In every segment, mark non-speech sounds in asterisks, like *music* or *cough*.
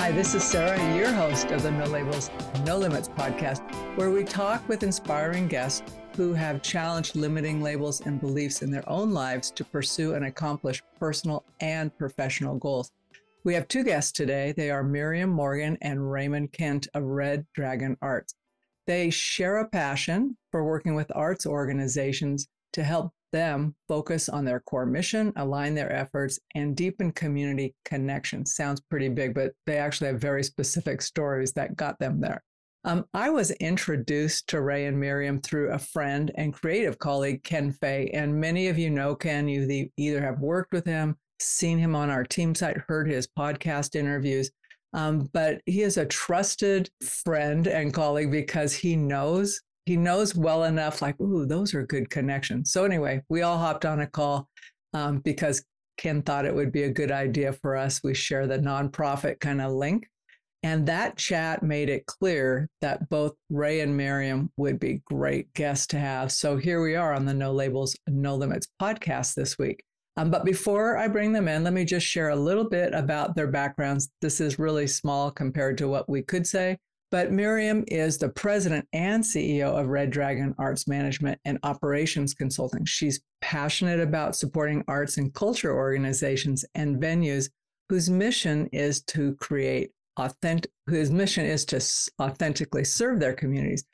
Hi, this is Sarah, your host of the No Labels, No Limits podcast, where we talk with inspiring guests who have challenged limiting labels and beliefs in their own lives to pursue and accomplish personal and professional goals. We have two guests today. They are Miriam Morgan and Raymond Kent of Red Dragon Arts. They share a passion for working with arts organizations to help them focus on their core mission, align their efforts, and deepen community connections. Sounds pretty big, but they actually have very specific stories that got them there. Um, I was introduced to Ray and Miriam through a friend and creative colleague, Ken Fay. And many of you know Ken. You either have worked with him, seen him on our team site, heard his podcast interviews. Um, but he is a trusted friend and colleague because he knows he knows well enough, like, ooh, those are good connections. So anyway, we all hopped on a call um, because Ken thought it would be a good idea for us. We share the nonprofit kind of link. And that chat made it clear that both Ray and Miriam would be great guests to have. So here we are on the No Labels, No Limits podcast this week. Um, but before I bring them in, let me just share a little bit about their backgrounds. This is really small compared to what we could say. But Miriam is the president and CEO of Red Dragon Arts Management and Operations Consulting. She's passionate about supporting arts and culture organizations and venues whose mission is to create authentic, whose mission is to authentically serve their communities.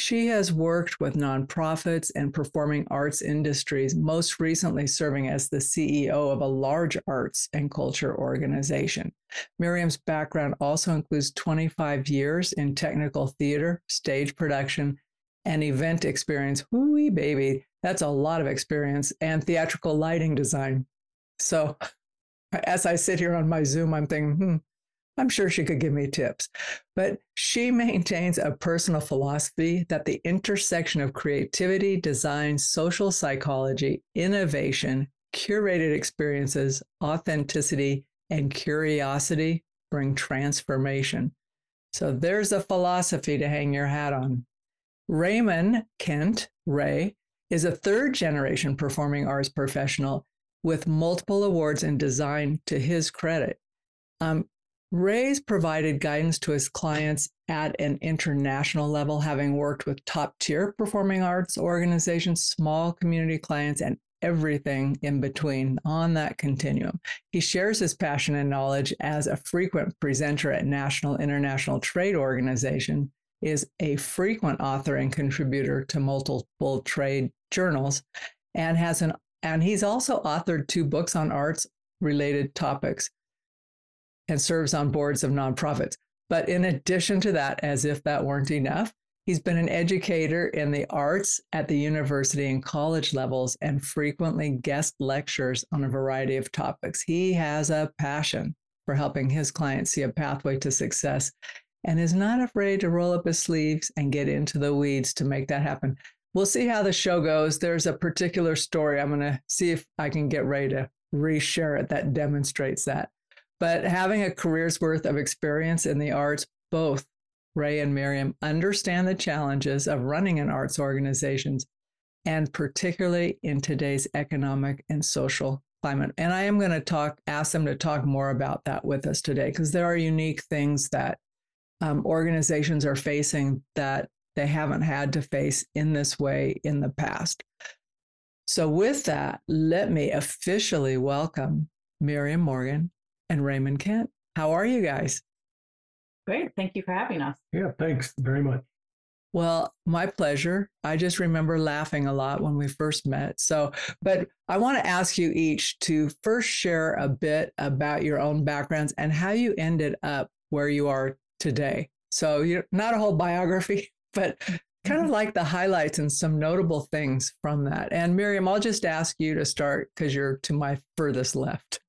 She has worked with nonprofits and performing arts industries, most recently serving as the CEO of a large arts and culture organization. Miriam's background also includes 25 years in technical theater, stage production, and event experience. Whoo baby, that's a lot of experience, and theatrical lighting design. So *laughs* as I sit here on my Zoom, I'm thinking, hmm, I'm sure she could give me tips. But she maintains a personal philosophy that the intersection of creativity, design, social psychology, innovation, curated experiences, authenticity, and curiosity bring transformation. So there's a philosophy to hang your hat on. Raymond Kent, Ray, is a third generation performing arts professional with multiple awards in design to his credit. Um, Ray's provided guidance to his clients at an international level, having worked with top tier performing arts organizations, small community clients, and everything in between on that continuum. He shares his passion and knowledge as a frequent presenter at national international trade organization, is a frequent author and contributor to multiple trade journals, and has an and he's also authored two books on arts related topics and serves on boards of nonprofits. But in addition to that, as if that weren't enough, he's been an educator in the arts at the university and college levels and frequently guest lectures on a variety of topics. He has a passion for helping his clients see a pathway to success and is not afraid to roll up his sleeves and get into the weeds to make that happen. We'll see how the show goes. There's a particular story. I'm going to see if I can get ready to reshare it that demonstrates that. But having a career's worth of experience in the arts, both Ray and Miriam understand the challenges of running an arts organization, and particularly in today's economic and social climate. And I am going to talk, ask them to talk more about that with us today because there are unique things that um, organizations are facing that they haven't had to face in this way in the past. So, with that, let me officially welcome Miriam Morgan and Raymond Kent. How are you guys? Great. Thank you for having us. Yeah, thanks very much. Well, my pleasure. I just remember laughing a lot when we first met. So, but I want to ask you each to first share a bit about your own backgrounds and how you ended up where you are today. So, you're not a whole biography, *laughs* but kind of mm-hmm. like the highlights and some notable things from that. And Miriam, I'll just ask you to start because you're to my furthest left.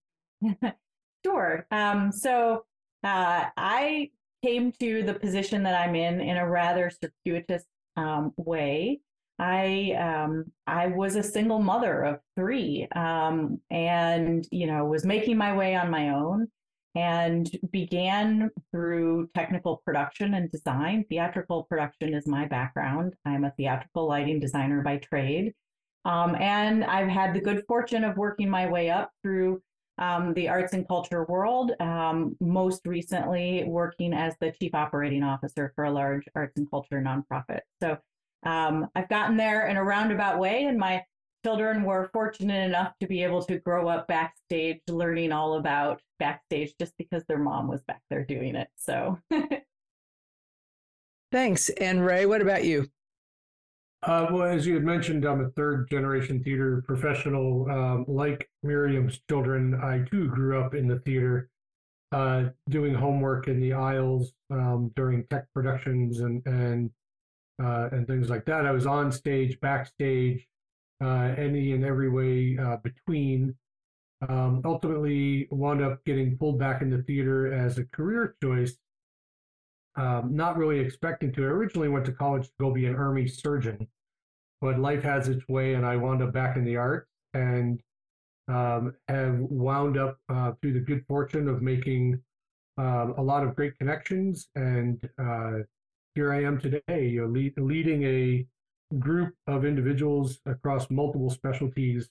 *laughs* Sure. Um, so uh, I came to the position that I'm in in a rather circuitous um, way. I um, I was a single mother of three, um, and you know was making my way on my own, and began through technical production and design. Theatrical production is my background. I'm a theatrical lighting designer by trade, um, and I've had the good fortune of working my way up through um, the arts and culture world. Um, most recently, working as the chief operating officer for a large arts and culture nonprofit. So um, I've gotten there in a roundabout way, and my children were fortunate enough to be able to grow up backstage, learning all about backstage just because their mom was back there doing it. So *laughs* thanks. And Ray, what about you? Uh, well, as you had mentioned, I'm a third generation theater professional. Um, like Miriam's children, I too grew up in the theater, uh, doing homework in the aisles um, during tech productions and and uh, and things like that. I was on stage, backstage, uh, any and every way uh, between. Um, ultimately, wound up getting pulled back into theater as a career choice. Um, not really expecting to. I originally went to college to go be an army surgeon, but life has its way, and I wound up back in the arts and um, have wound up uh, through the good fortune of making um, a lot of great connections and uh, here I am today, you know, lead, leading a group of individuals across multiple specialties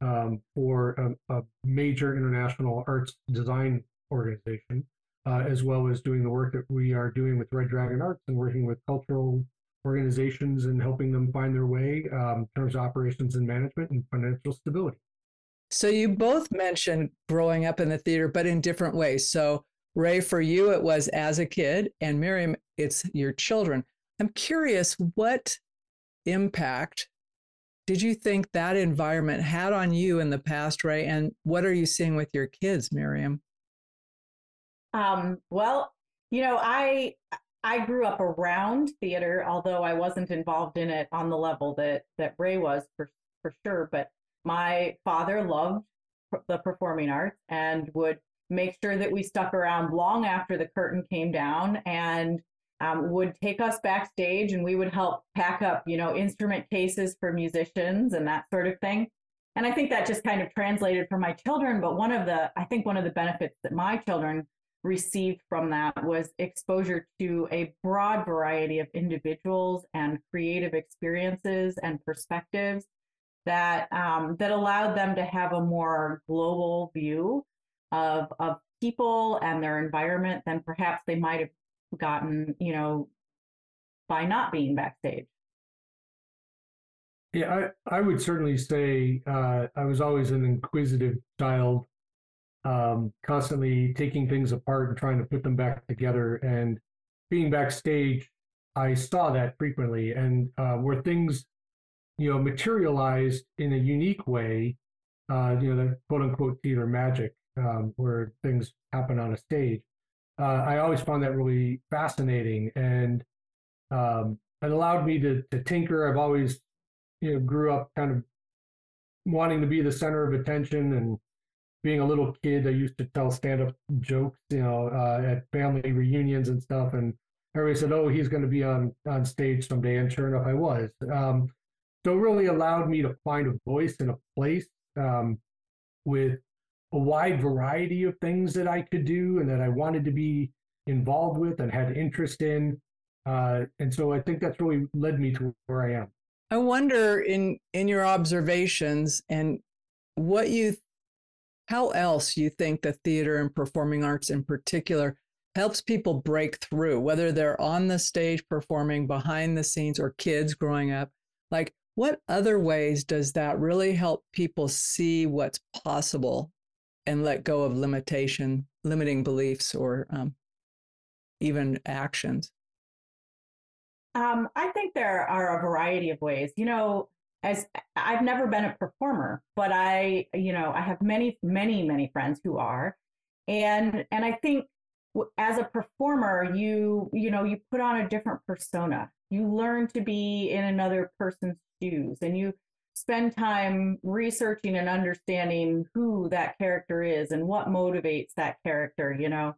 um, for a, a, major international arts design organization, uh, as well as doing the work that we are doing with Red Dragon Arts and working with cultural organizations and helping them find their way um, in terms of operations and management and financial stability. So you both mentioned growing up in the theater, but in different ways. So Ray, for you, it was as a kid, and Miriam, it's your children. I'm curious, what impact did you think that environment had on you in the past, Ray? And what are you seeing with your kids, Miriam? Um, well, you know, I I grew up around theater, although I wasn't involved in it on the level that that Ray was for for sure. But my father loved the performing arts and would make sure that we stuck around long after the curtain came down and um, would take us backstage and we would help pack up, you know, instrument cases for musicians and that sort of thing. And I think that just kind of translated for my children. But one of the, I think one of the benefits that my children received from that was exposure to a broad variety of individuals and creative experiences and perspectives that um, that allowed them to have a more global view of of people and their environment than perhaps they might have gotten, you know, by not being backstage. Yeah, I, I would certainly say uh, I was always an inquisitive child, um, constantly taking things apart and trying to put them back together. And being backstage, I saw that frequently. And uh, where things, you know, materialized in a unique way, uh, you know, the quote unquote theater magic, um, where things happen on a stage. Uh, I always found that really fascinating, and um, it allowed me to to tinker. I've always, you know, grew up kind of wanting to be the center of attention, and being a little kid, I used to tell stand-up jokes, you know, uh, at family reunions and stuff, and everybody said, "Oh, he's going to be on on stage someday," and sure enough, I was. Um, so it really allowed me to find a voice and a place um, with a wide variety of things that I could do and that I wanted to be involved with and had interest in. Uh, and so I think that's really led me to where I am. I wonder in in your observations and what you how else you think the theater and performing arts in particular helps people break through whether they're on the stage performing behind the scenes or kids growing up like what other ways does that really help people see what's possible and let go of limitation, limiting beliefs, or um, even actions? Um, I think there are a variety of ways. You know, as I've never been a performer, but I, you know, I have many, many, many friends who are, and and I think as a performer, you you know, you put on a different persona. You learn to be in another person's shoes, and you spend time researching and understanding who that character is and what motivates that character, you know.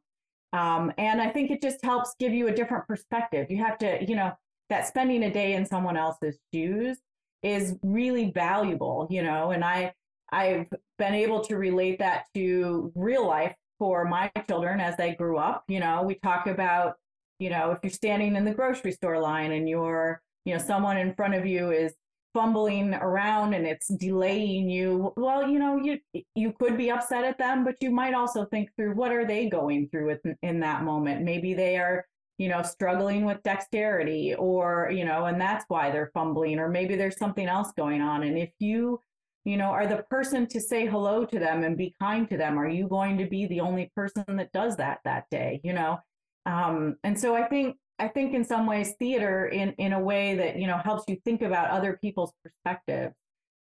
Um, and I think it just helps give you a different perspective. You have to, you know, that spending a day in someone else's shoes is really valuable, you know, and I I've been able to relate that to real life for my children as they grew up. You know, we talk about, you know, if you're standing in the grocery store line and you're, you know, someone in front of you is fumbling around and it's delaying you well you know you you could be upset at them but you might also think through what are they going through in, in that moment maybe they are you know struggling with dexterity or you know and that's why they're fumbling or maybe there's something else going on and if you you know are the person to say hello to them and be kind to them are you going to be the only person that does that that day you know um and so i think I think in some ways theater in in a way that you know helps you think about other people's perspective.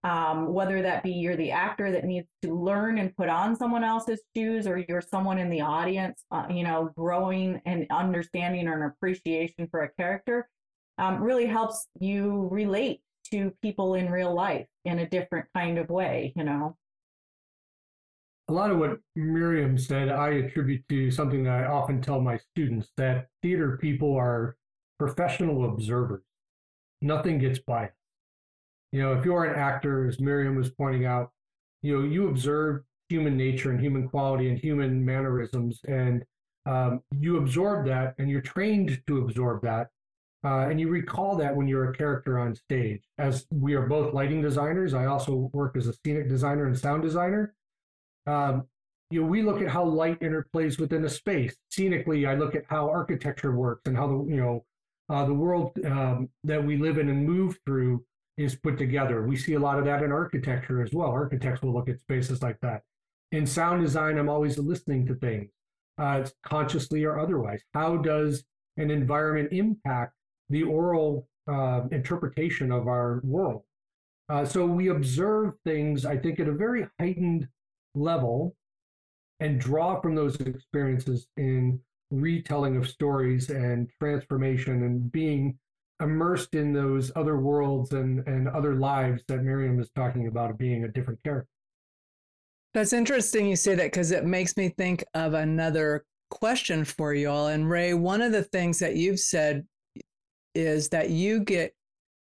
Um, whether that be you're the actor that needs to learn and put on someone else's shoes, or you're someone in the audience, uh, you know, growing and understanding or an appreciation for a character, um, really helps you relate to people in real life in a different kind of way. You know a lot of what Miriam said, I attribute to something that I often tell my students that theater people are professional observers. Nothing gets by. You know, if you're an actor, as Miriam was pointing out, you know, you observe human nature and human quality and human mannerisms, and um, you absorb that and you're trained to absorb that. Uh, and you recall that when you're a character on stage. As we are both lighting designers, I also work as a scenic designer and sound designer. Um, you know, we look at how light interplays within a space. Scenically, I look at how architecture works and how the you know uh, the world um, that we live in and move through is put together. We see a lot of that in architecture as well. Architects will look at spaces like that. In sound design, I'm always listening to things, uh, consciously or otherwise. How does an environment impact the aural uh, interpretation of our world? Uh, so we observe things, I think, at a very heightened level and draw from those experiences in retelling of stories and transformation and being immersed in those other worlds and, and other lives that Miriam is talking about being a different character. That's interesting you say that because it makes me think of another question for you all. And Ray, one of the things that you've said is that you get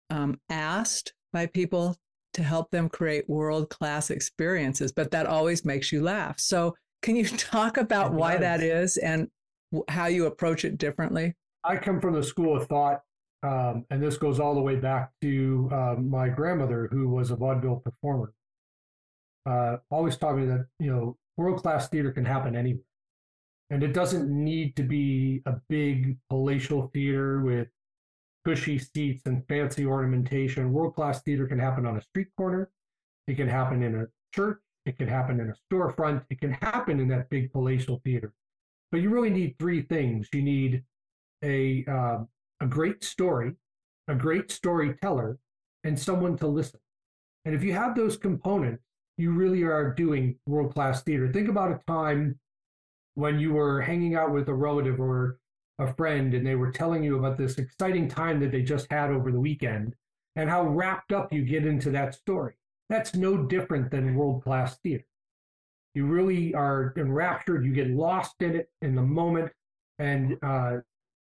um, asked by people to help them create world class experiences, but that always makes you laugh. So, can you *laughs* talk about why that is and how you approach it differently? I come from the school of thought, um, and this goes all the way back to um, my grandmother, who was a vaudeville performer. Uh, always taught me that you know world class theater can happen anywhere, and it doesn't need to be a big palatial theater with cushy seats and fancy ornamentation. World class theater can happen on a street corner. It can happen in a church. It can happen in a storefront. It can happen in that big palatial theater. But you really need three things. You need a uh, a great story, a great storyteller, and someone to listen. And if you have those components, you really are doing world class theater. Think about a time when you were hanging out with a relative or a friend and they were telling you about this exciting time that they just had over the weekend and how wrapped up you get into that story. That's no different than world class theater. You really are enraptured, you get lost in it in the moment, and uh,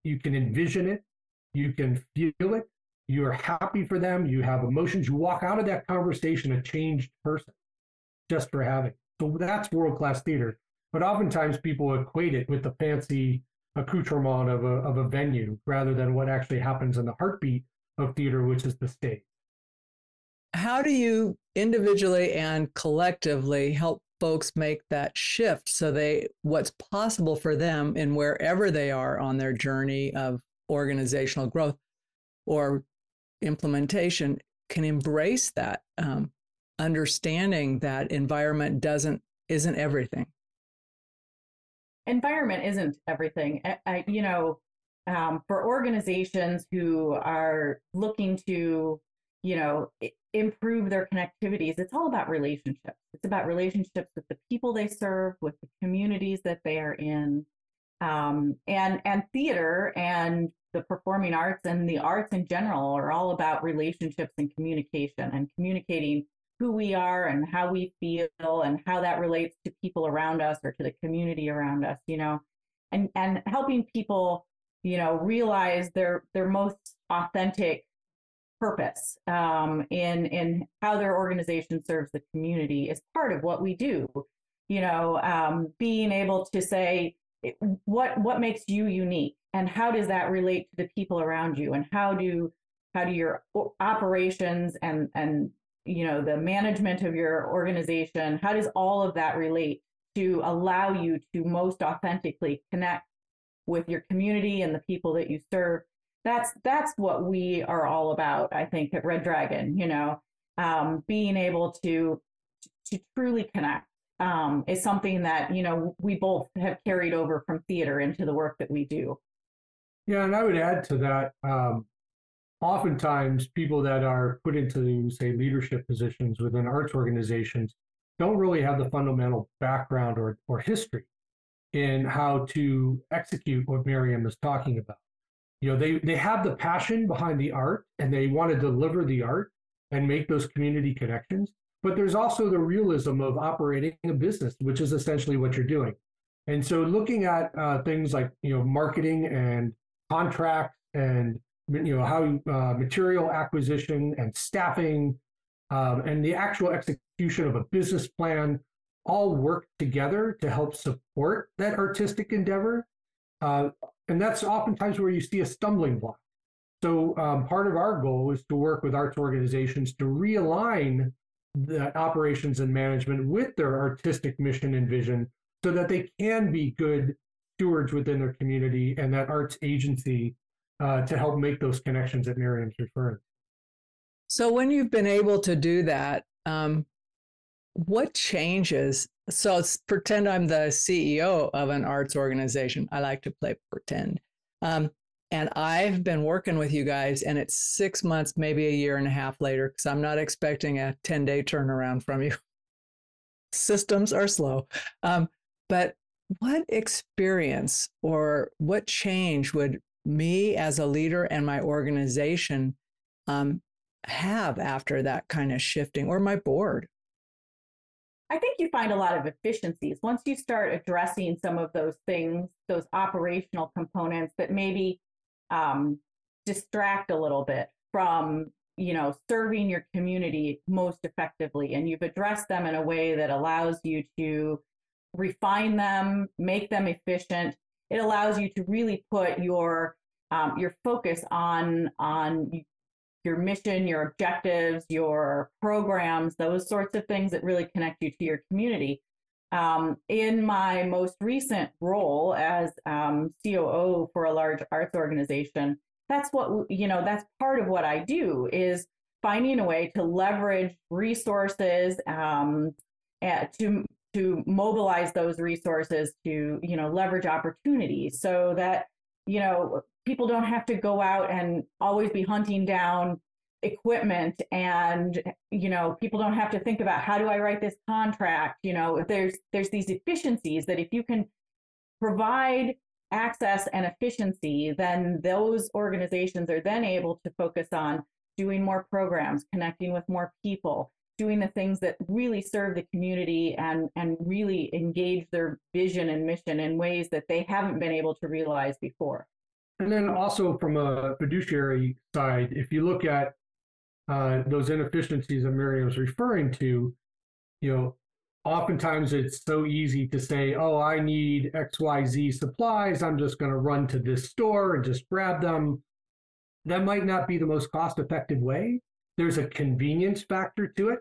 you can envision it, you can feel it, you're happy for them, you have emotions, you walk out of that conversation a changed person just for having. So that's world class theater. But oftentimes people equate it with the fancy accoutrement of a, of a venue rather than what actually happens in the heartbeat of theater, which is the stage. How do you individually and collectively help folks make that shift so they what's possible for them in wherever they are on their journey of organizational growth or implementation can embrace that um, understanding that environment doesn't isn't everything environment isn't everything. I, I, you know, um, for organizations who are looking to, you know, improve their connectivities, it's all about relationships. It's about relationships with the people they serve, with the communities that they are in, um, and and theater and the performing arts and the arts in general are all about relationships and communication and communicating who we are and how we feel and how that relates to people around us or to the community around us you know? And and helping people you know realize their their most authentic purpose um, in in how their organization serves the community is part of what we do you know? Um, being able to say what what makes you unique and how does that relate to the people around you? And how do how do your operations and and you know the management of your organization how does all of that relate to allow you to most authentically connect with your community and the people that you serve? That's that's what we are all about i think at red dragon you know? Um, being able to to truly connect um, is something that you know we both have carried over from theater into the work that we do yeah and i would add to that um, oftentimes people that are put into say leadership positions within arts organizations don't really have the fundamental background or, or history in how to execute what miriam is talking about. You know they they have the passion behind the art and they want to deliver the art and make those community connections but there's also the realism of operating a business which is essentially what you're doing. And so looking at uh, things like you know marketing and contracts and you know how uh, material acquisition and staffing um, and the actual execution of a business plan all work together to help support that artistic endeavor uh, and that's oftentimes where you see a stumbling block. So um, part of our goal is to work with arts organizations to realign the operations and management with their artistic mission and vision so that they can be good stewards within their community and that arts agency uh, to help make those connections that Miriam's referring. So when you've been able to do that, um, what changes so pretend I'm the CEO of an arts organization. I like to play pretend. Um, and I've been working with you guys, and it's six months, maybe a year and a half later, because I'm not expecting a 10 day turnaround from you. *laughs* Systems are slow. Um, but what experience or what change would me as a leader and my organization um, have after that kind of shifting, or my board? I think you find a lot of efficiencies once you start addressing some of those things, those operational components that maybe um, distract a little bit from you know serving your community most effectively and you've addressed them in a way that allows you to refine them make them efficient it allows you to really put your um, your focus on on your mission, your objectives, your programs, those sorts of things that really connect you to your community. Um, in my most recent role as um, COO for a large arts organization, that's what you know. That's part of what I do is finding a way to leverage resources um, to to mobilize those resources to you know leverage opportunities so that you know people don't have to go out and always be hunting down equipment and you know people don't have to think about how do i write this contract? You know there's there's these efficiencies that if you can provide access and efficiency then those organizations are then able to focus on doing more programs connecting with more people doing the things that really serve the community and and really engage their vision and mission in ways that they haven't been able to realize before and then also from a fiduciary side, if you look at uh, those inefficiencies that Miriam was referring to, you know, oftentimes it's so easy to say, oh, I need XYZ supplies. I'm just going to run to this store and just grab them. That might not be the most cost effective way. There's a convenience factor to it.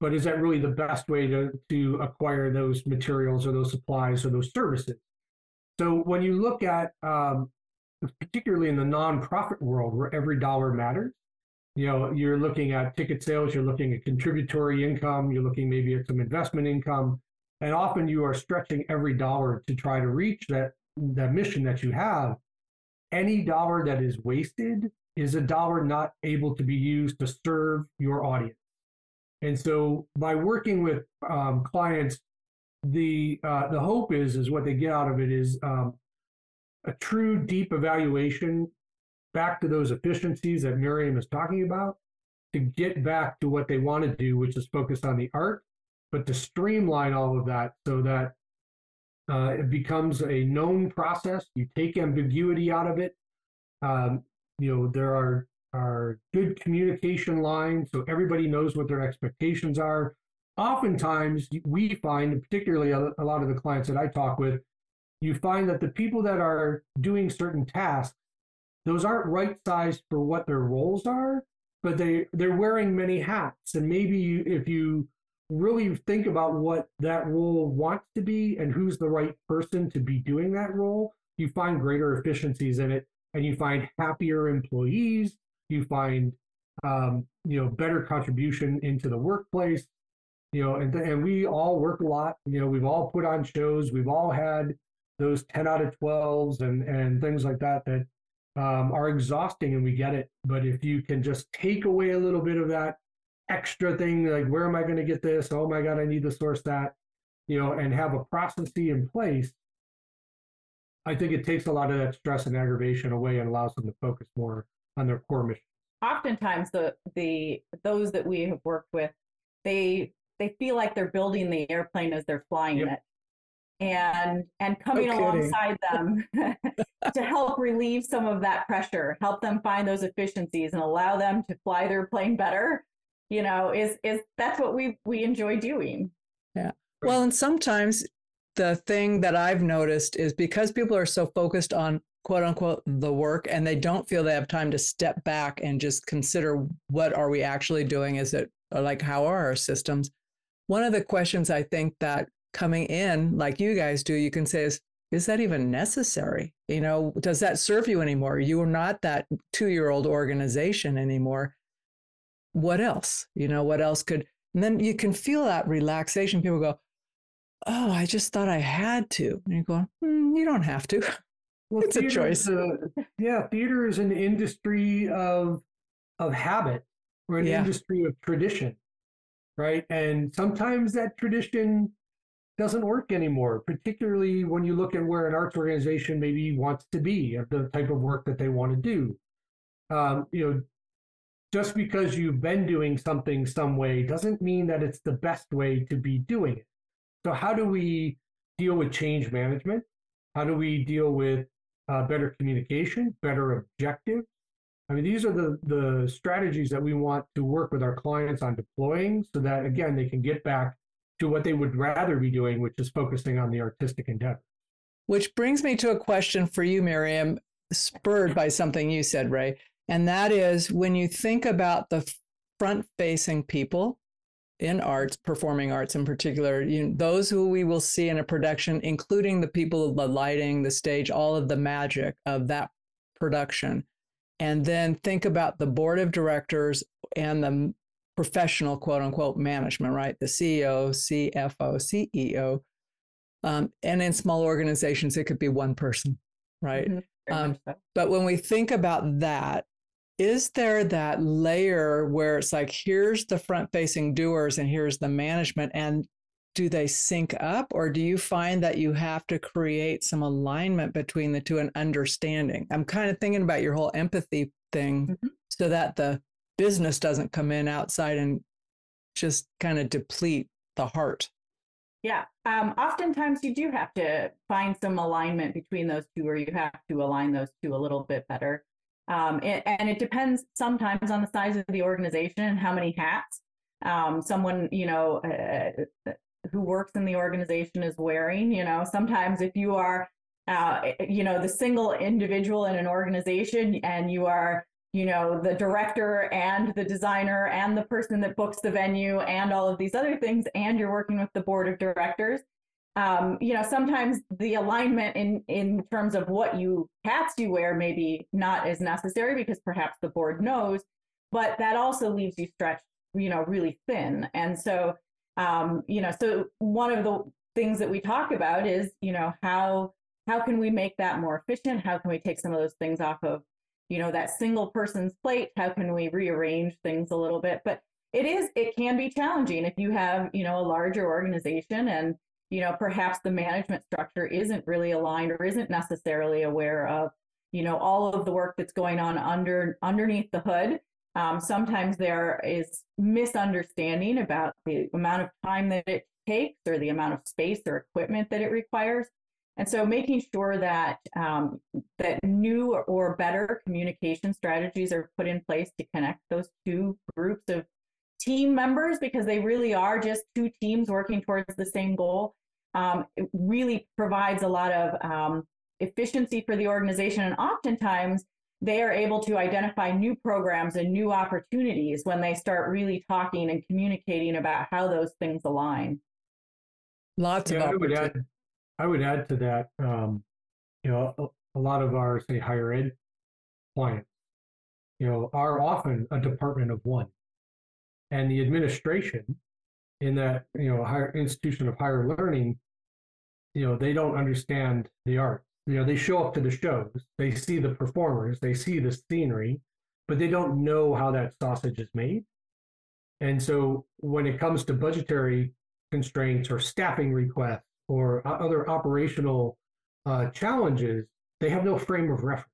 But is that really the best way to, to acquire those materials or those supplies or those services? So when you look at um, particularly in the nonprofit world where every dollar matters. You know, you're looking at ticket sales, you're looking at contributory income, you're looking maybe at some investment income, and often you are stretching every dollar to try to reach that that mission that you have. Any dollar that is wasted is a dollar not able to be used to serve your audience. And so, by working with um, clients, the uh, the hope is is what they get out of it is um, a true deep evaluation back to those efficiencies that Miriam is talking about to get back to what they want to do, which is focus on the art, but to streamline all of that so that Uh, it becomes a known process. You take ambiguity out of it. Um, you know, there are are good communication lines so everybody knows what their expectations are. Oftentimes, we find, particularly a, lot of the clients that I talk with, you find that the people that are doing certain tasks, those aren't right sized for what their roles are, but they they're wearing many hats. And maybe you, if you really think about what that role wants to be and who's the right person to be doing that role, you find greater efficiencies in it and you find happier employees you find um, you know better contribution into the workplace you know and, and we all work a lot you know we've all put on shows we've all had those 10 out of 12s and and things like that that um, are exhausting and we get it. But if you can just take away a little bit of that extra thing like where am i going to get this? Oh my god i need to source that you know and have a process in place i think it takes a lot of that stress and aggravation away and allows them to focus more on their core mission. Oftentimes, the the those that we have worked with, they they feel like they're building the airplane as they're flying yep. it, and and coming no alongside them *laughs* to help relieve some of that pressure, help them find those efficiencies, and allow them to fly their plane better. You know, is is that's what we we enjoy doing. Yeah. Well, and sometimes the thing that I've noticed is because people are so focused on quote unquote the work and they don't feel they have time to step back and just consider what are we actually doing? Is it like how are our systems? One of the questions i think that coming in like you guys do you can say is is that even necessary? You know does that serve you anymore? You are not that two year old organization anymore. What else? You know what else could and then you can feel that relaxation. People go oh i just thought i had to. And you go mm, you don't have to *laughs* Well, it's a choice. A, yeah, theater is an industry of of habit or an yeah. industry of tradition, right? And sometimes that tradition doesn't work anymore, particularly when you look at where an arts organization maybe wants to be, of the type of work that they want to do. Um, you know, just because you've been doing something some way doesn't mean that it's the best way to be doing it. So, how do we deal with change management? How do we deal with uh, better communication, better objectives. I mean, these are the, the strategies that we want to work with our clients on deploying so that, again, they can get back to what they would rather be doing, which is focusing on the artistic endeavor. Which brings me to a question for you, Miriam, spurred by something you said, Ray. And that is when you think about the front facing people in arts, performing arts in particular, you, those who we will see in a production, including the people, the lighting, the stage, all of the magic of that production. And then think about the board of directors and the professional quote unquote management, right? The CEO, CFO, CEO. Um, and in small organizations, it could be one person, right? Mm-hmm. Um, but when we think about that, is there that layer where it's like here's the front facing doers and here's the management and do they sync up? Or do you find that you have to create some alignment between the two and understanding? I'm kind of thinking about your whole empathy thing mm-hmm. so that the business doesn't come in outside and just kind of deplete the heart. Yeah um, oftentimes you do have to find some alignment between those two or you have to align those two a little bit better um, and it depends sometimes on the size of the organization and how many hats um, someone, you know, uh, who works in the organization is wearing. You know, sometimes if you are, uh, you know, the single individual in an organization and you are, you know, the director and the designer and the person that books the venue and all of these other things, and you're working with the board of directors, um, you know, sometimes the alignment in in terms of what you hats you wear maybe not as necessary because perhaps the board knows, but that also leaves you stretched, you know, really thin. And so, um, you know, so one of the things that we talk about is, you know, how how can we make that more efficient? How can we take some of those things off of, you know, that single person's plate? How can we rearrange things a little bit? But it is it can be challenging if you have, you know, a larger organization and you know, perhaps the management structure isn't really aligned or isn't necessarily aware of, you know, all of the work that's going on under underneath the hood. Um, sometimes there is misunderstanding about the amount of time that it takes or the amount of space or equipment that it requires. And so making sure that um, that new or better communication strategies are put in place to connect those two groups of team members because they really are just two teams working towards the same goal. Um, it really provides a lot of um, efficiency for the organization, and oftentimes they are able to identify new programs and new opportunities when they start really talking and communicating about how those things align. Lots yeah, of I would add, I would add to that, um, you know, a, a lot of our say higher ed clients, you know, are often a department of one, and the administration in that you know higher institution of higher learning, you know, they don't understand the art. You know they show up to the shows they see the performers they see the scenery but they don't know how that sausage is made. And so when it comes to budgetary constraints or staffing requests or other operational uh, challenges they have no frame of reference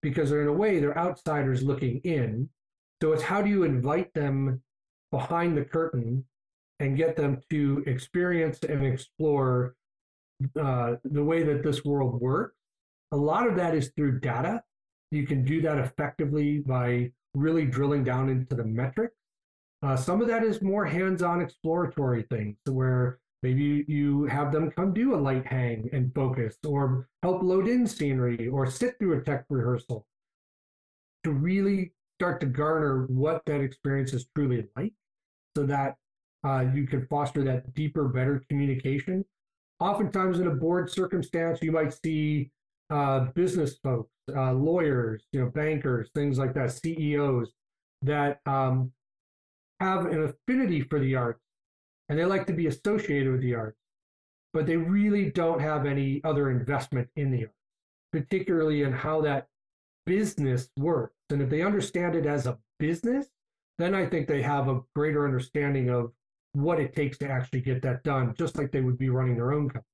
because they're in a way they're outsiders looking in. So it's how do you invite them behind the curtain and get them to experience and explore uh, the way that this world works. A lot of that is through data. You can do that effectively by really drilling down into the metrics. Uh, some of that is more hands-on exploratory things where maybe you have them come do a light hang and focus or help load in scenery or sit through a tech rehearsal to really start to garner what that experience is truly like so that uh, you can foster that deeper, better communication oftentimes in a board circumstance, you might see uh, business folks, uh, lawyers, you know, bankers, things like that, CEOs that um, have an affinity for the arts and they like to be associated with the arts, but they really don't have any other investment in the arts, particularly in how that business works. And if they understand it as a business, then I think they have a greater understanding of what it takes to actually get that done, just like they would be running their own company.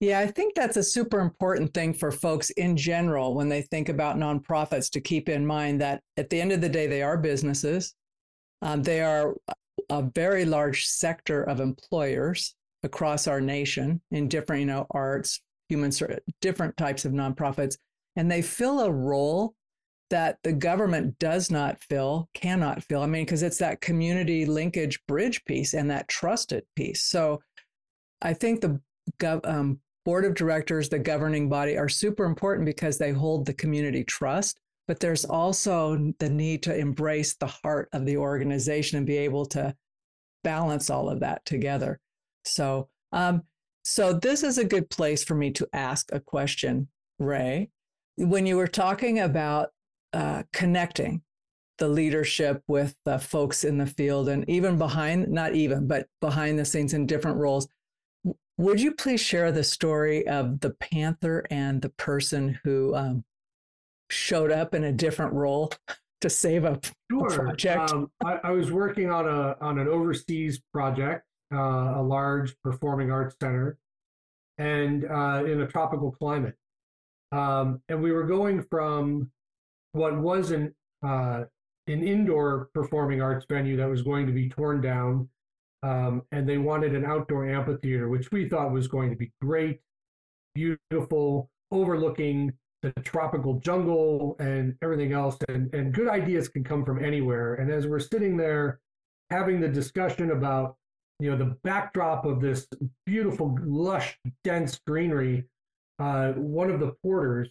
Yeah, I think that's a super important thing for folks in general when they think about nonprofits to keep in mind that at the end of the day, they are businesses. Um, they are a very large sector of employers across our nation in different, you know, arts, human, different types of nonprofits, and they fill a role that the government does not fill, cannot fill. I mean, because it's that community linkage bridge piece and that trusted piece. So I think the gov- um, board of directors, the governing body are super important because they hold the community trust. But there's also the need to embrace the heart of the organization and be able to balance all of that together. So, um, so this is a good place for me to ask a question, Ray. When you were talking about uh, connecting the leadership with the folks in the field and even behind, not even, but behind the scenes in different roles. Would you please share the story of the Panther and the person who um, showed up in a different role *laughs* to save a, sure. a project? Um, I, I, was working on a on an overseas project, uh, a large performing arts center, and uh, in a tropical climate, um, and we were going from what was an uh, an indoor performing arts venue that was going to be torn down, um, and they wanted an outdoor amphitheater, which we thought was going to be great, beautiful, overlooking the tropical jungle and everything else. And, and good ideas can come from anywhere. And as we're sitting there having the discussion about you know the backdrop of this beautiful, lush, dense greenery, uh, one of the porters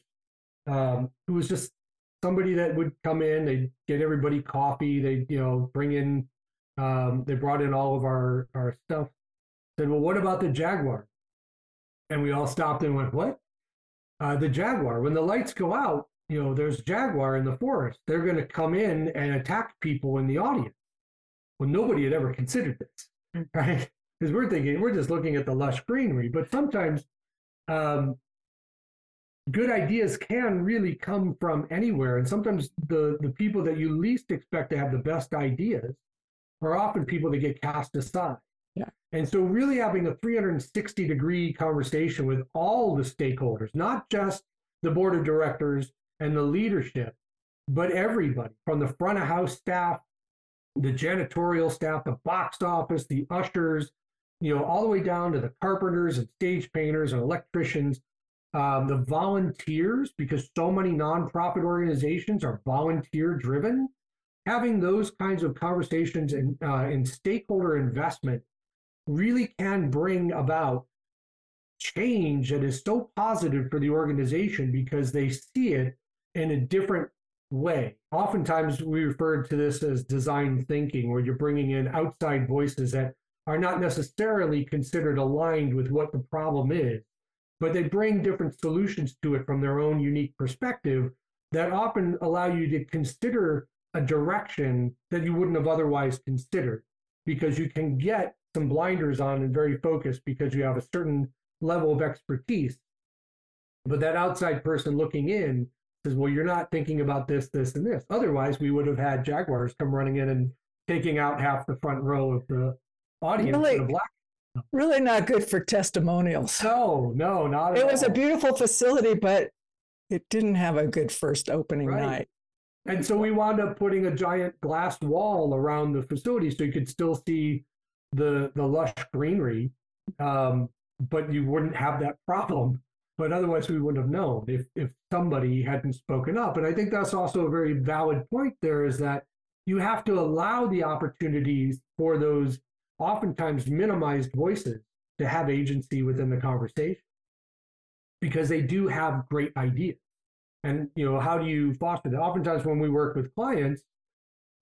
um, who was just somebody that would come in, they'd get everybody coffee, they you know bring in, um, they brought in all of our our stuff. Said, well, what about the Jaguar? And we all stopped and went, what? Uh, the Jaguar. When the lights go out, you know, there's Jaguar in the forest. They're going to come in and attack people in the audience. Well, nobody had ever considered this, mm. right? Because we're thinking we're just looking at the lush greenery, but sometimes um, good ideas can really come from anywhere. And sometimes the, the people that you least expect to have the best ideas are often people that get cast aside. Yeah. And so, really having a 360 degree conversation with all the stakeholders, not just the board of directors and the leadership, but everybody from the front of house staff the janitorial staff, the box office, the ushers, you know, all the way down to the carpenters and stage painters and electricians, um, the volunteers, because so many nonprofit organizations are volunteer driven. Having those kinds of conversations and uh, in stakeholder investment really can bring about change that is so positive for the organization because they see it in a different way. Oftentimes, we refer to this as design thinking, where you're bringing in outside voices that are not necessarily considered aligned with what the problem is, but they bring different solutions to it from their own unique perspective that often allow you to consider a direction that you wouldn't have otherwise considered because you can get some blinders on and very focused because you have a certain level of expertise. But that outside person looking in says, well, you're not thinking about this, this, and this. Otherwise, we would have had Jaguars come running in and taking out half the front row of the audience. Really? The black. Really not good for testimonials. No, no, not at It was all. a beautiful facility, but it didn't have a good first opening Right. night. And so we wound up putting a giant glass wall around the facility so you could still see the the lush greenery, um, but you wouldn't have that problem. But otherwise, we wouldn't have known if if somebody hadn't spoken up. And I think that's also a very valid point. There is that you have to allow the opportunities for those oftentimes minimized voices to have agency within the conversation because they do have great ideas. And you know, how do you foster that? Oftentimes, when we work with clients,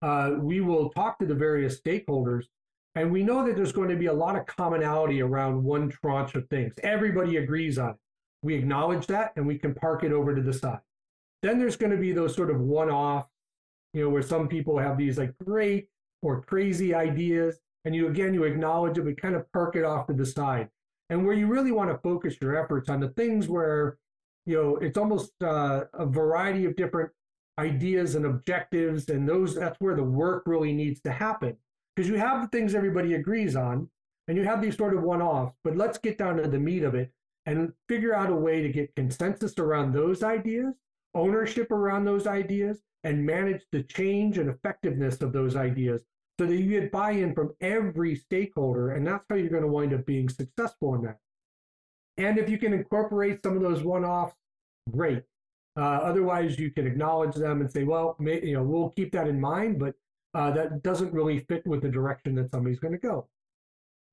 uh, we will talk to the various stakeholders, and we know that there's going to be a lot of commonality around one tranche of things. Everybody agrees on it. We acknowledge that, and we can park it over to the side. Then there's going to be those sort of one-off, you know, where some people have these like great or crazy ideas, and you again you acknowledge it, but kind of perk it off to the side. And where you really want to focus your efforts on the things where you know it's almost uh, a variety of different ideas and objectives and those that's where the work really needs to happen because you have the things everybody agrees on and you have these sort of one-offs but let's get down to the meat of it and figure out a way to get consensus around those ideas ownership around those ideas and manage the change and effectiveness of those ideas so that you get buy-in from every stakeholder and that's how you're going to wind up being successful in that and if you can incorporate some of those one-offs, great. Uh, otherwise, you can acknowledge them and say, well, may, you know, we'll keep that in mind, but uh, that doesn't really fit with the direction that somebody's going to go.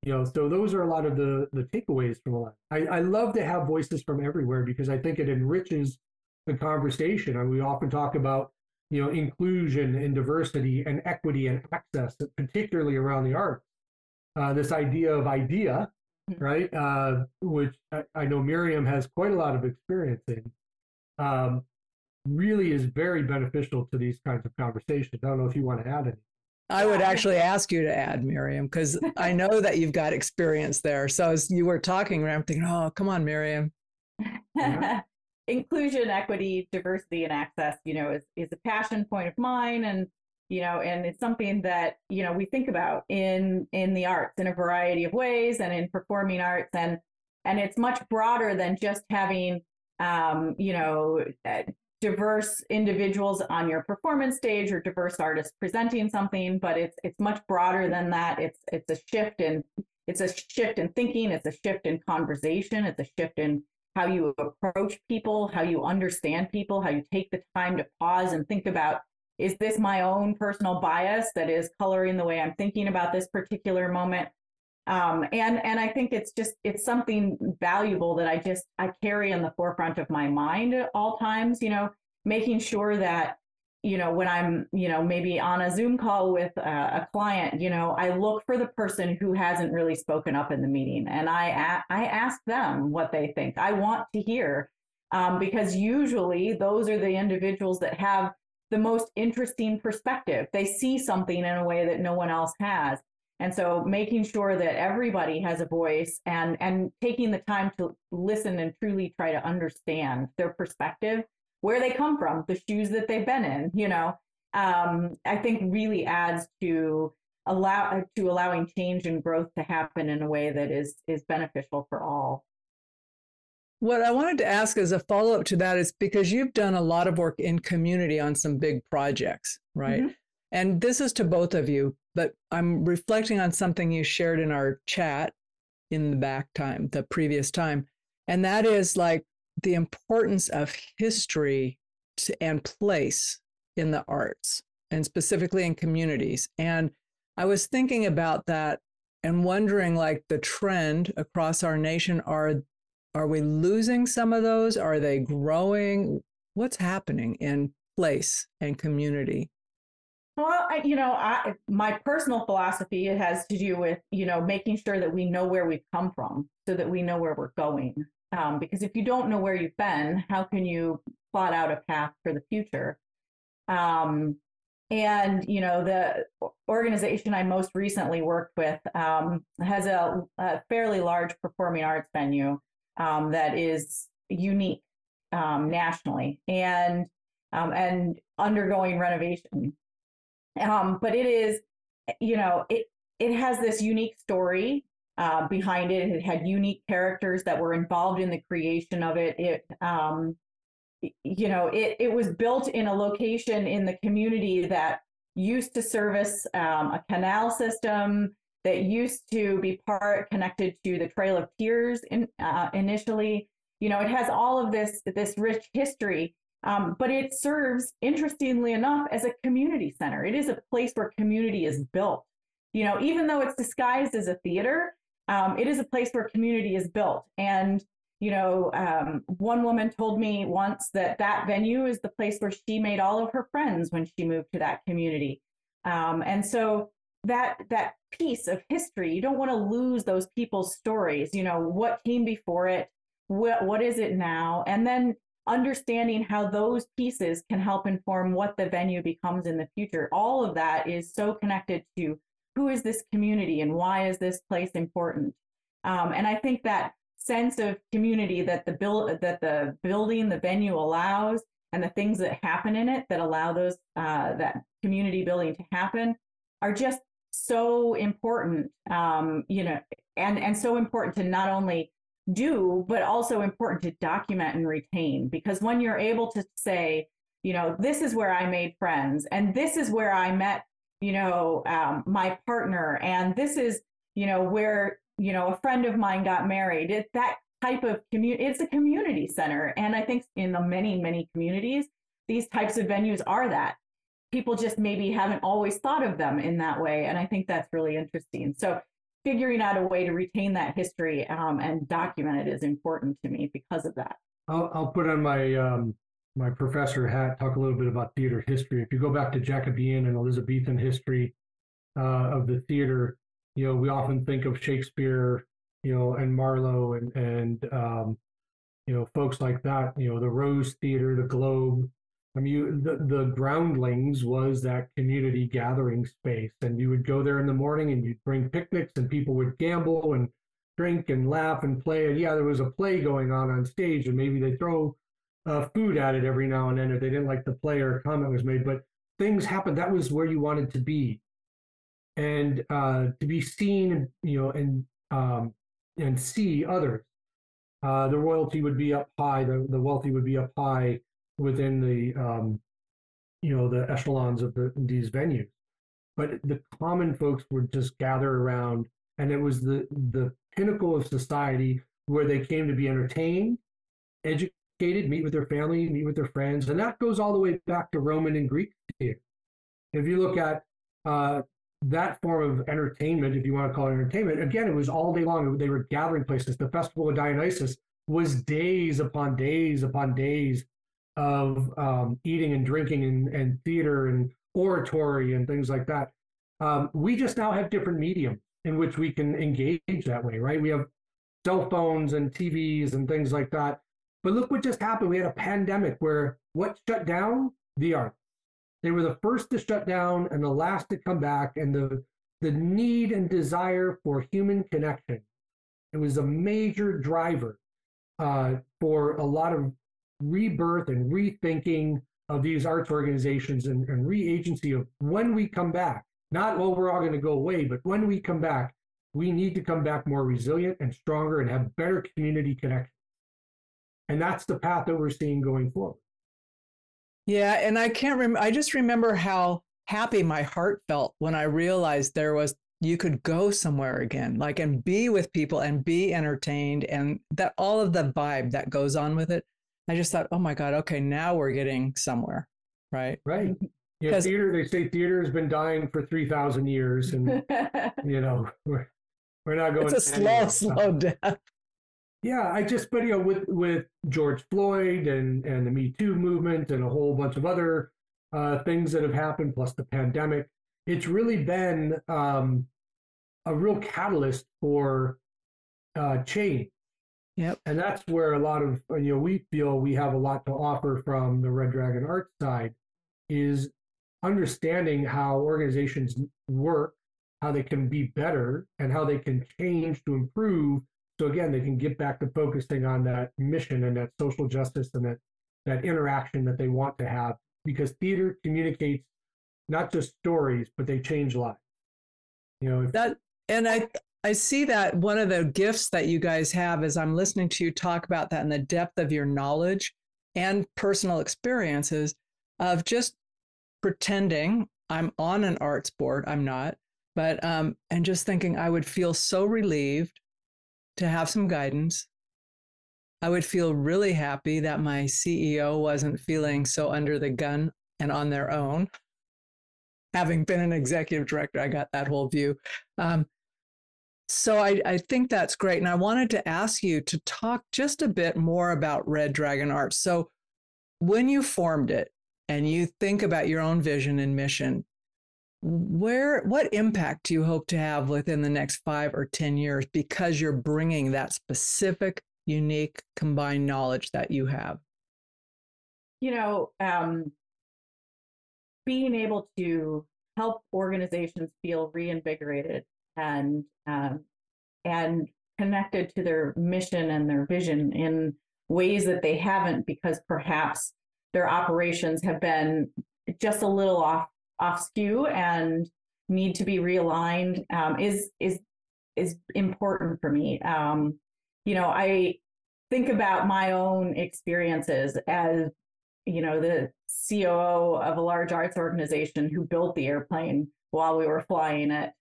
You know, so those are a lot of the the takeaways from a lot. I, I love to have voices from everywhere because I think it enriches the conversation. And we often talk about, you know, inclusion and diversity and equity and access, particularly around the arts. Uh, this idea of idea, right? Uh, which I, I know Miriam has quite a lot of experience in, um, really is very beneficial to these kinds of conversations. I don't know if you want to add any. I would actually ask you to add, Miriam, because I *laughs* know that you've got experience there. So as you were talking, I'm thinking, oh, come on, Miriam. Yeah. Inclusion, equity, diversity, and access, you know, is, is a passion point of mine. And, you know, and it's something that, you know, we think about in in the arts in a variety of ways and in performing arts. And and it's much broader than just having um, you know, uh, diverse individuals on your performance stage or diverse artists presenting something, but it's it's much broader than that. It's it's a shift in it's a shift in thinking, it's a shift in conversation, it's a shift in how you approach people, how you understand people, how you take the time to pause and think about is this my own personal bias that is coloring the way I'm thinking about this particular moment? Um, and and I think it's just it's something valuable that I just I carry in the forefront of my mind at all times. You know, making sure that you know when I'm you know maybe on a Zoom call with a, a client, you know, I look for the person who hasn't really spoken up in the meeting, and I a- I ask them what they think. I want to hear um, because usually those are the individuals that have the most interesting perspective. They see something in a way that no one else has. And so making sure that everybody has a voice and and taking the time to listen and truly try to understand their perspective, where they come from, the shoes that they've been in, you know, um, I think really adds to allow to allowing change and growth to happen in a way that is is beneficial for all. What I wanted to ask as a follow up to that is because you've done a lot of work in community on some big projects, right? Mhm. And this is to both of you, but I'm reflecting on something you shared in our chat in the back time, the previous time. And that is like the importance of history to, and place in the arts and specifically in communities. And I was thinking about that and wondering like the trend across our nation are are we losing some of those? Are they growing? What's happening in place and community? Well I, you know I, my personal philosophy it has to do with you know making sure that we know where we've come from so that we know where we're going um, because if you don't know where you've been how can you plot out a path for the future? Um, and you know the organization i most recently worked with um, has a, a, fairly large performing arts venue um, that is unique um, nationally and um, and undergoing renovation. But it is you know it it has this unique story uh, behind it it had unique characters that were involved in the creation of it it um, you know, it, it was built in a location in the community that used to service um, a canal system that used to be part connected to the Trail of Tears in, uh, initially. You know, it has all of this this rich history, um, but it serves, interestingly enough, as a community center. It is a place where community is built. You know, even though it's disguised as a theater, um, it is a place where community is built. And you know, um, one woman told me once that that venue is the place where she made all of her friends when she moved to that community. Um, and so that that piece of history, you don't want to lose those people's stories. You know, what came before it, what what is it now, and then understanding how those pieces can help inform what the venue becomes in the future. All of that is so connected to who is this community and why is this place important. Um, and I think that sense of community that the build that the building the venue allows and the things that happen in it that allow those uh, that community building to happen are just so important um, you know and and so important to not only do but also important to document and retain because when you're able to say you know this is where i made friends and this is where i met you know um, my partner and this is you know where you know, a friend of mine got married. It, that type of community, it's a community center. And I think in the many, many communities, these types of venues are that. People just maybe haven't always thought of them in that way. And I think that's really interesting. So figuring out a way to retain that history um, and document it is important to me because of that. I'll, I'll put on my um, my professor hat, talk a little bit about theater history. If you go back to Jacobean and Elizabethan history uh, of the theater, you know, we often think of Shakespeare, you know, and Marlowe and and um, you know folks like that. You know, the Rose Theater, the Globe. I mean, you, the the Groundlings was that community gathering space, and you would go there in the morning, and you'd bring picnics, and people would gamble and drink and laugh and play. And yeah, there was a play going on on stage, and maybe they throw uh, food it every now and then if they didn't like the play or a comment was made. But things happened. That was where you wanted to be and uh, to be seen, you know, and um, and see others. Uh, the royalty would be up high, the, the wealthy would be up high within the, um, you know, the echelons of the, these venues. But the common folks would just gather around, and it was the the pinnacle of society where they came to be entertained, educated, meet with their family, meet with their friends, and that goes all the way back to Roman and Greek theater. If you look at uh, that form of entertainment, if you want to call it entertainment, again, it was all day long. They were gathering places. The Festival of Dionysus was days upon days upon days of um, eating and drinking and, and, theater and oratory and things like that. Um, we just now have different medium in which we can engage that way, right? We have cell phones and TVs and things like that. But look what just happened. We had a pandemic where what shut down? The arts. They were the first to shut down and the last to come back, and the the need and desire for human connection. It was a major driver uh, for a lot of rebirth and rethinking of these arts organizations and, and re-agency of when we come back. Not well, we're all going to go away, but when we come back, we need to come back more resilient and stronger and have better community connections. And that's the path that we're seeing going forward. Yeah, and I can't remember. I just remember how happy my heart felt when I realized there was you could go somewhere again, like and be with people and be entertained and that all of the vibe that goes on with it. I just thought, oh my God, okay, now we're getting somewhere. Right. Right. Yeah, theater, they say theater has been dying for 3,000 years. And, *laughs* you know, we're, we're not going It's a slow, slow death. Yeah, I just, but you know, with with George Floyd and and the Me Too movement and a whole bunch of other uh, things that have happened, plus the pandemic, it's really been um, a real catalyst for uh, change. Yep. And that's where a lot of you know we feel we have a lot to offer from the Red Dragon Art side, is understanding how organizations work, how they can be better, and how they can change to improve so again, they can get back to focusing on that mission and that social justice and that that interaction that they want to have because theater communicates not just stories, but they change lives. You know, if, that and I I see that one of the gifts that you guys have is I'm listening to you talk about that and the depth of your knowledge and personal experiences of just pretending I'm on an arts board. I'm not, but um, and just thinking I would feel so relieved to have some guidance. I would feel really happy that my CEO wasn't feeling so under the gun and on their own. Having been an executive director, I got that whole view. Um, so I, I, think that's great. And I wanted to ask you to talk just a bit more about Red Dragon Arts. So when you formed it and you think about your own vision and mission, where what impact do you hope to have within the next five or ten years because you're bringing that specific unique combined knowledge that you have? You know um, being able to help organizations feel reinvigorated and um, and connected to their mission and their vision in ways that they haven't because perhaps their operations have been just a little off off skew and need to be realigned um, is is is important for me. Um, you know, I think about my own experiences as you know the COO of a large arts organization who built the airplane while we were flying it,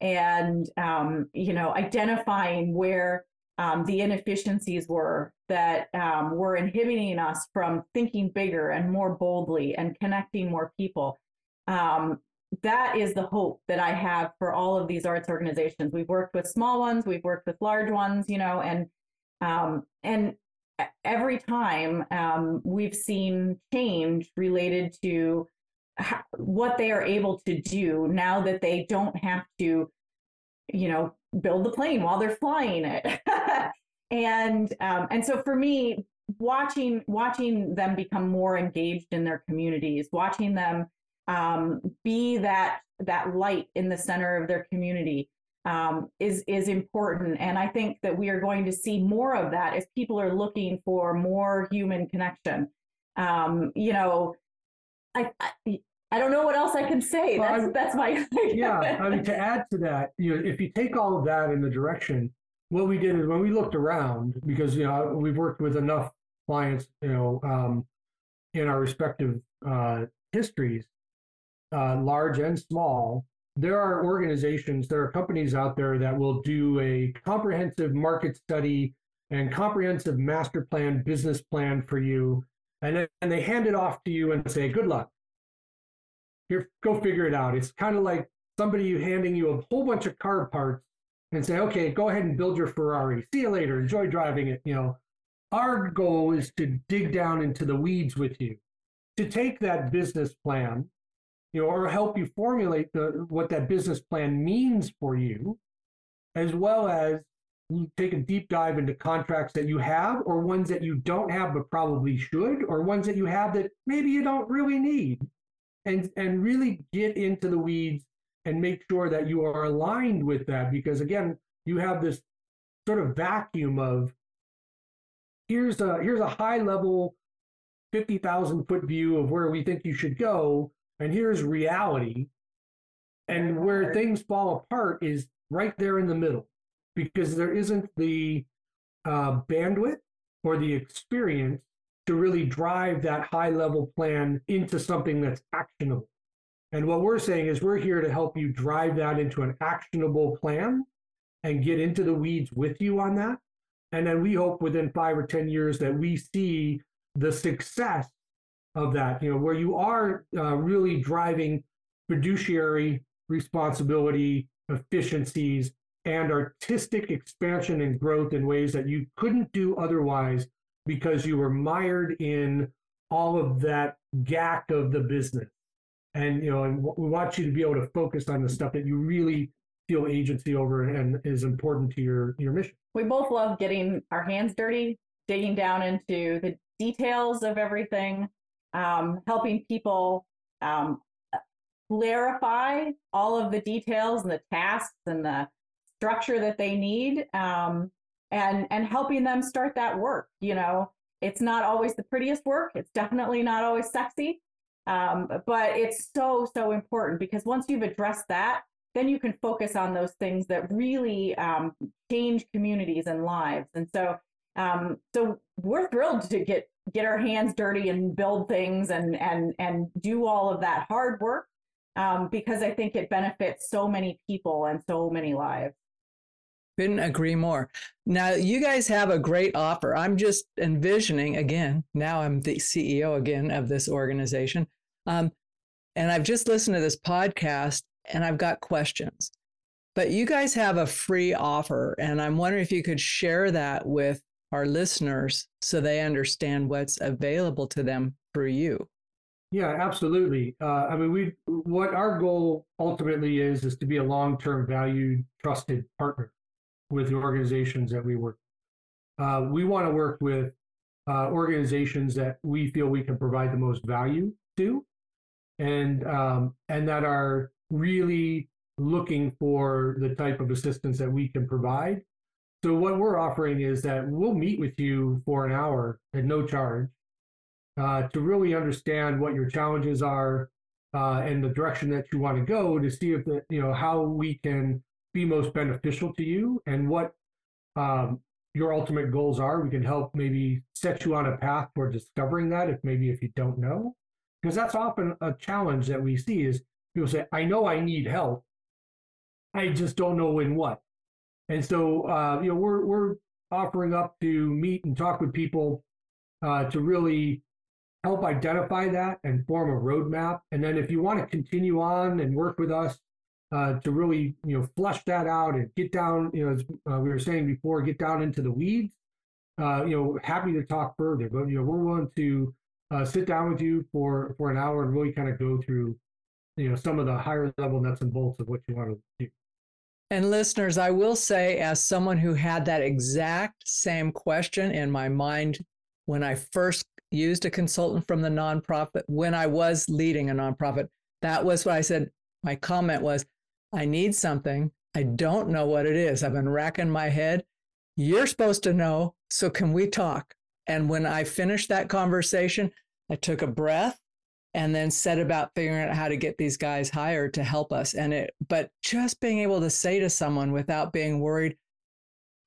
and um, you know, identifying where um, the inefficiencies were that um, were inhibiting us from thinking bigger and more boldly and connecting more people um, that is the hope that I have for all of these arts organizations. We've worked with small ones, we've worked with large ones, you know, and um, and every time um, we've seen change related to how, what they are able to do now that they don't have to, you know, build the plane while they're flying it. *laughs* and um, and so for me, watching watching them become more engaged in their communities, watching them um, be that that light in the center of their community um, is is important. And I think that we are going to see more of that as people are looking for more human connection. Um, you know, I, I, I don't know what else I can say. Well, that's I, that's my *laughs* yeah. I mean, to add to that, you know, if you take all of that in the direction, what we did is when we looked around, because you know we've worked with enough clients, you know, um, in our respective uh, histories, uh, large and small, there are organizations, there are companies out there that will do a comprehensive market study and comprehensive master plan, business plan for you. And then and they hand it off to you and say, good luck. Here, go figure it out. It's kind of like somebody handing you a whole bunch of car parts and say, okay, go ahead and build your Ferrari. See you later. Enjoy driving it. You know, our goal is to dig down into the weeds with you, to take that business plan you know, or help you formulate the what that business plan means for you, as well as take a deep dive into contracts that you have or ones that you don't have but probably should or ones that you have that maybe you don't really need. And and really get into the weeds and make sure that you are aligned with that because again you have this sort of vacuum of here's a here's a high level 50,000 foot view of where we think you should go and here's reality. And where things fall apart is right there in the middle because there isn't the uh, bandwidth or the experience to really drive that high level plan into something that's actionable. And what we're saying is we're here to help you drive that into an actionable plan and get into the weeds with you on that. And then we hope within five or 10 years that we see the success of that, you know, where you are uh, really driving fiduciary responsibility, efficiencies, and artistic expansion and growth in ways that you couldn't do otherwise because you were mired in all of that gack of the business. And you know, and we want you to be able to focus on the stuff that you really feel agency over and is important to your your mission. We both love getting our hands dirty, digging down into the details of everything, um, helping people um, clarify all of the details and the tasks and the structure that they need um, and and helping them start that work you know? It's not always the prettiest work. It's definitely not always sexy um, but it's so so important because once you've addressed that then you can focus on those things that really um, change communities and lives. And so um, so we're thrilled to get get our hands dirty and build things and and and do all of that hard work um, because I think it benefits so many people and so many lives. Couldn't agree more. Now, you guys have a great offer. I'm just envisioning again, now I'm the CEO again of this organization. Um, and I've just listened to this podcast and I've got questions. But you guys have a free offer. And I'm wondering if you could share that with our listeners so they understand what's available to them through you. Yeah, absolutely. Uh, I mean, we what our goal ultimately is is to be a long-term, valued, trusted partner with the organizations that we work. Uh, we want to work with uh, organizations that we feel we can provide the most value to, and um, and that are really looking for the type of assistance that we can provide. So what we're offering is that we'll meet with you for an hour at no charge uh, to really understand what your challenges are uh, and the direction that you want to go to see if the, you know how we can be most beneficial to you and what um, your ultimate goals are. We can help maybe set you on a path toward discovering that if maybe if you don't know, because that's often a challenge that we see is people say, "I know I need help, I just don't know in what." And so uh, you know we're we're offering up to meet and talk with people uh, to really help identify that and form a roadmap. And then if you want to continue on and work with us uh, to really, you know, flush that out and get down, you know, as uh, we were saying before, get down into the weeds, uh, you know, happy to talk further. But, you know, we're willing to uh, sit down with you for, for an hour and really kind of go through, you know, some of the higher level nuts and bolts of what you want to do. And listeners, I will say, as someone who had that exact same question in my mind when I first used a consultant from the nonprofit when I was leading a nonprofit. That was what I said. My comment was, I need something. I don't know what it is. I've been racking my head. You're supposed to know. So can we talk? And when I finished that conversation, I took a breath and then set about figuring out how to get these guys hired to help us. And it, but just being able to say to someone without being worried,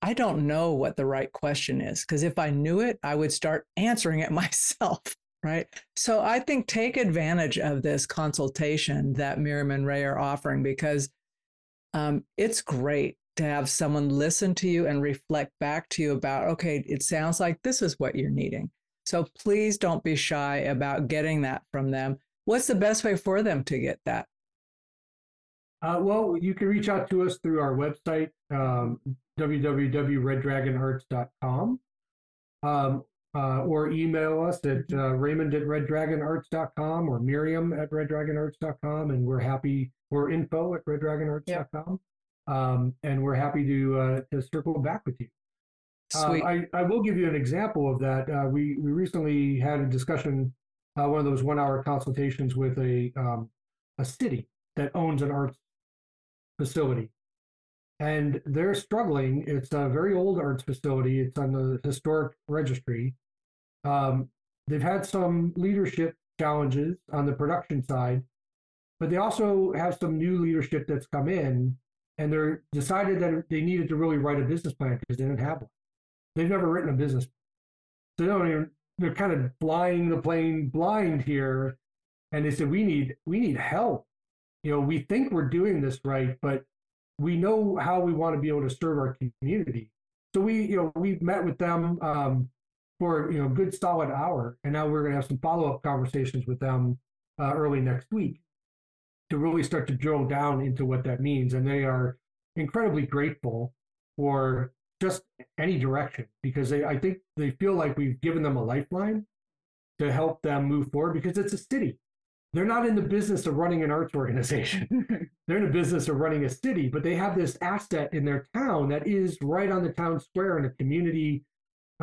I don't know what the right question is because if I knew it, I would start answering it *laughs* myself. Right. So I think take advantage of this consultation that Miriam and Ray are offering because um, it's great to have someone listen to you and reflect back to you about, okay, it sounds like this is what you're needing. So please don't be shy about getting that from them. What's the best way for them to get that? Uh, well, you can reach out to us through our website, um, www.reddragonarts.com, um, uh, or email us at uh, raymond at reddragonarts.com or miriam at reddragonarts.com, and we're happy, we're info at reddragonarts.com, um, and we're happy to, uh, to circle back with you. Uh, Sweet. I, I will give you an example of that. Uh, we, we recently had a discussion, one of those one hour consultations with a, um, a city that owns an arts facility. And they're struggling. It's a very old arts facility. It's on the historic registry. Um, they've had some leadership challenges on the production side, but they also have some new leadership that's come in, and they're decided that they needed to really write a business plan because they didn't have one. They've never written a business. So they don't even, they're kind of flying the plane blind here, and they said we need we need help you know, we think we're doing this right, but we know how we want to be able to serve our community. So we, you know, we've met with them um, for you know a good solid hour, and now we're going to have some follow up conversations with them uh, early next week to really start to drill down into what that means. And they are incredibly grateful for just any direction because they, I think they feel like we've given them a lifeline to help them move forward because it's a city. They're not in the business of running an arts organization. *laughs* They're in the business of running a city, but they have this asset in their town that is right on the town square and a community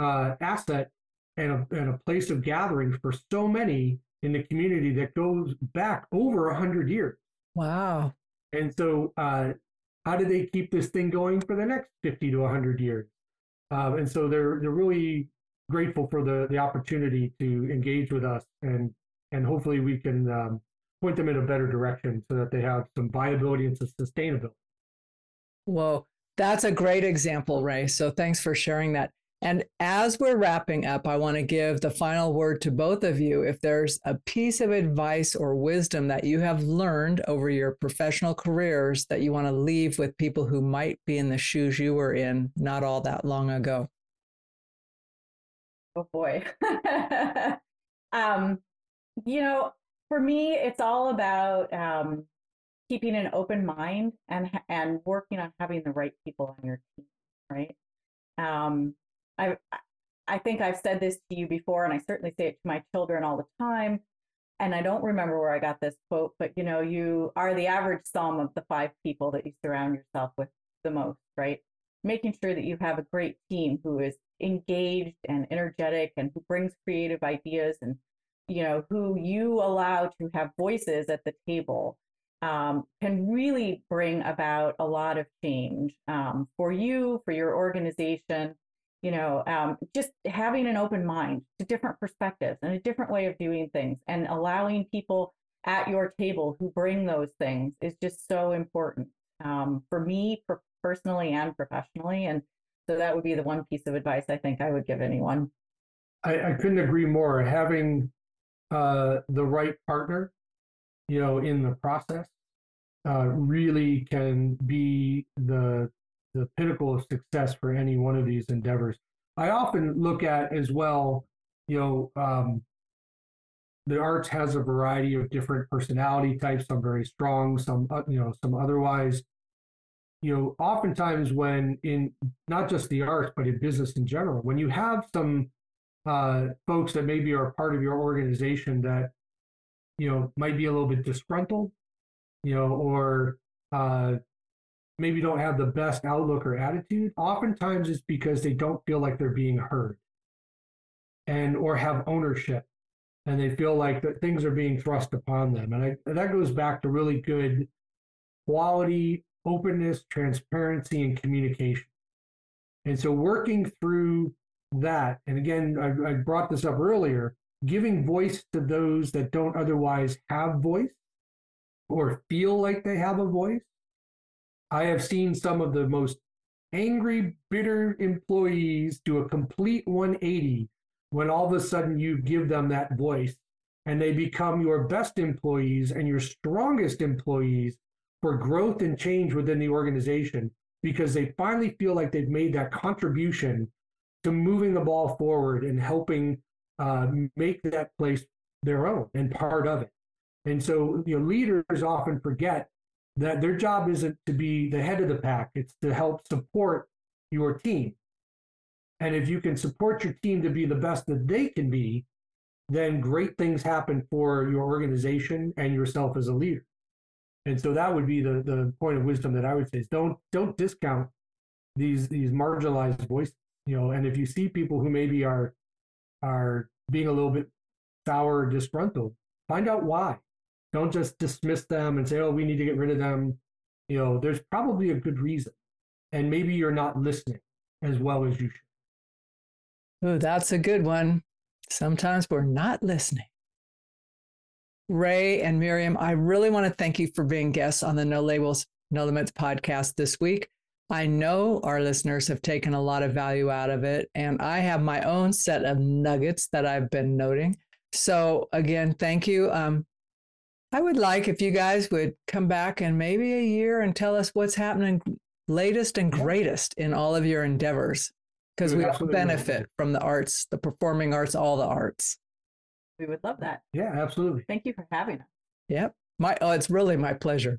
uh, asset and a, and a place of gathering for so many in the community that goes back over a hundred years. Wow. And so, uh, how do they keep this thing going for the next 50 to 100 years? Uh, and so they're they're really grateful for the the opportunity to engage with us and and hopefully we can um, point them in a better direction so that they have some viability and some sustainability. Well, that's a great example, Ray. So thanks for sharing that. And as we're wrapping up, I want to give the final word to both of you. If there's a piece of advice or wisdom that you have learned over your professional careers that you want to leave with people who might be in the shoes you were in not all that long ago. Oh boy. *laughs* um, you know, for me, it's all about um, keeping an open mind and and working on having the right people on your team, right? Um, I I think I've said this to you before, and I certainly say it to my children all the time. And I don't remember where I got this quote, but you know, you are the average sum of the five people that you surround yourself with the most, right? Making sure that you have a great team who is engaged and energetic and who brings creative ideas and you know who you allow to have voices at the table um, can really bring about a lot of change um, for you for your organization you know um, just having an open mind to different perspectives and a different way of doing things and allowing people at your table who bring those things is just so important um, for me for personally and professionally and so that would be the one piece of advice i think i would give anyone. I, I couldn't agree more. Having uh, the right partner you know in the process uh, really can be the the pinnacle of success for any one of these endeavors. I often look at as well, you know, um, the arts has a variety of different personality types. Some very strong, some uh, you know, some otherwise. You know, oftentimes when in not just the arts but in business in general, when you have some uh, folks that maybe are part of your organization that you know might be a little bit disgruntled, you know, or uh, maybe don't have the best outlook or attitude, oftentimes it's because they don't feel like they're being heard and or have ownership and they feel like that things are being thrust upon them. And I, that goes back to really good quality, openness, transparency, and communication. And so working through that, and again, I, I brought this up earlier, giving voice to those that don't otherwise have voice or feel like they have a voice I have seen some of the most angry, bitter employees do a complete 180 when all of a sudden you give them that voice and they become your best employees and your strongest employees for growth and change within the organization because they finally feel like they've made that contribution to moving the ball forward and helping uh, make that place their own and part of it. And so, you know, leaders often forget that their job isn't to be the head of the pack, it's to help support your team. And if you can support your team to be the best that they can be, then great things happen for your organization and yourself as a leader. And so that would be the, the point of wisdom that I would say is don't don't discount these these marginalized voices. You know, and if you see people who maybe are are being a little bit sour or disgruntled, find out why. Don't just dismiss them and say, oh, we need to get rid of them. You know, there's probably a good reason. And maybe you're not listening as well as you should. Oh, that's a good one. Sometimes we're not listening. Ray and Miriam, I really want to thank you for being guests on the No Labels, No Limits podcast this week. I know our listeners have taken a lot of value out of it, and I have my own set of nuggets that I've been noting. So, again, thank you. Um, I would like if you guys would come back in maybe a year and tell us what's happening latest and greatest in all of your endeavors because we all benefit from the arts, the performing arts, all the arts. We would love that. Yeah, absolutely. Thank you for having us. Yep. My oh, it's really my pleasure.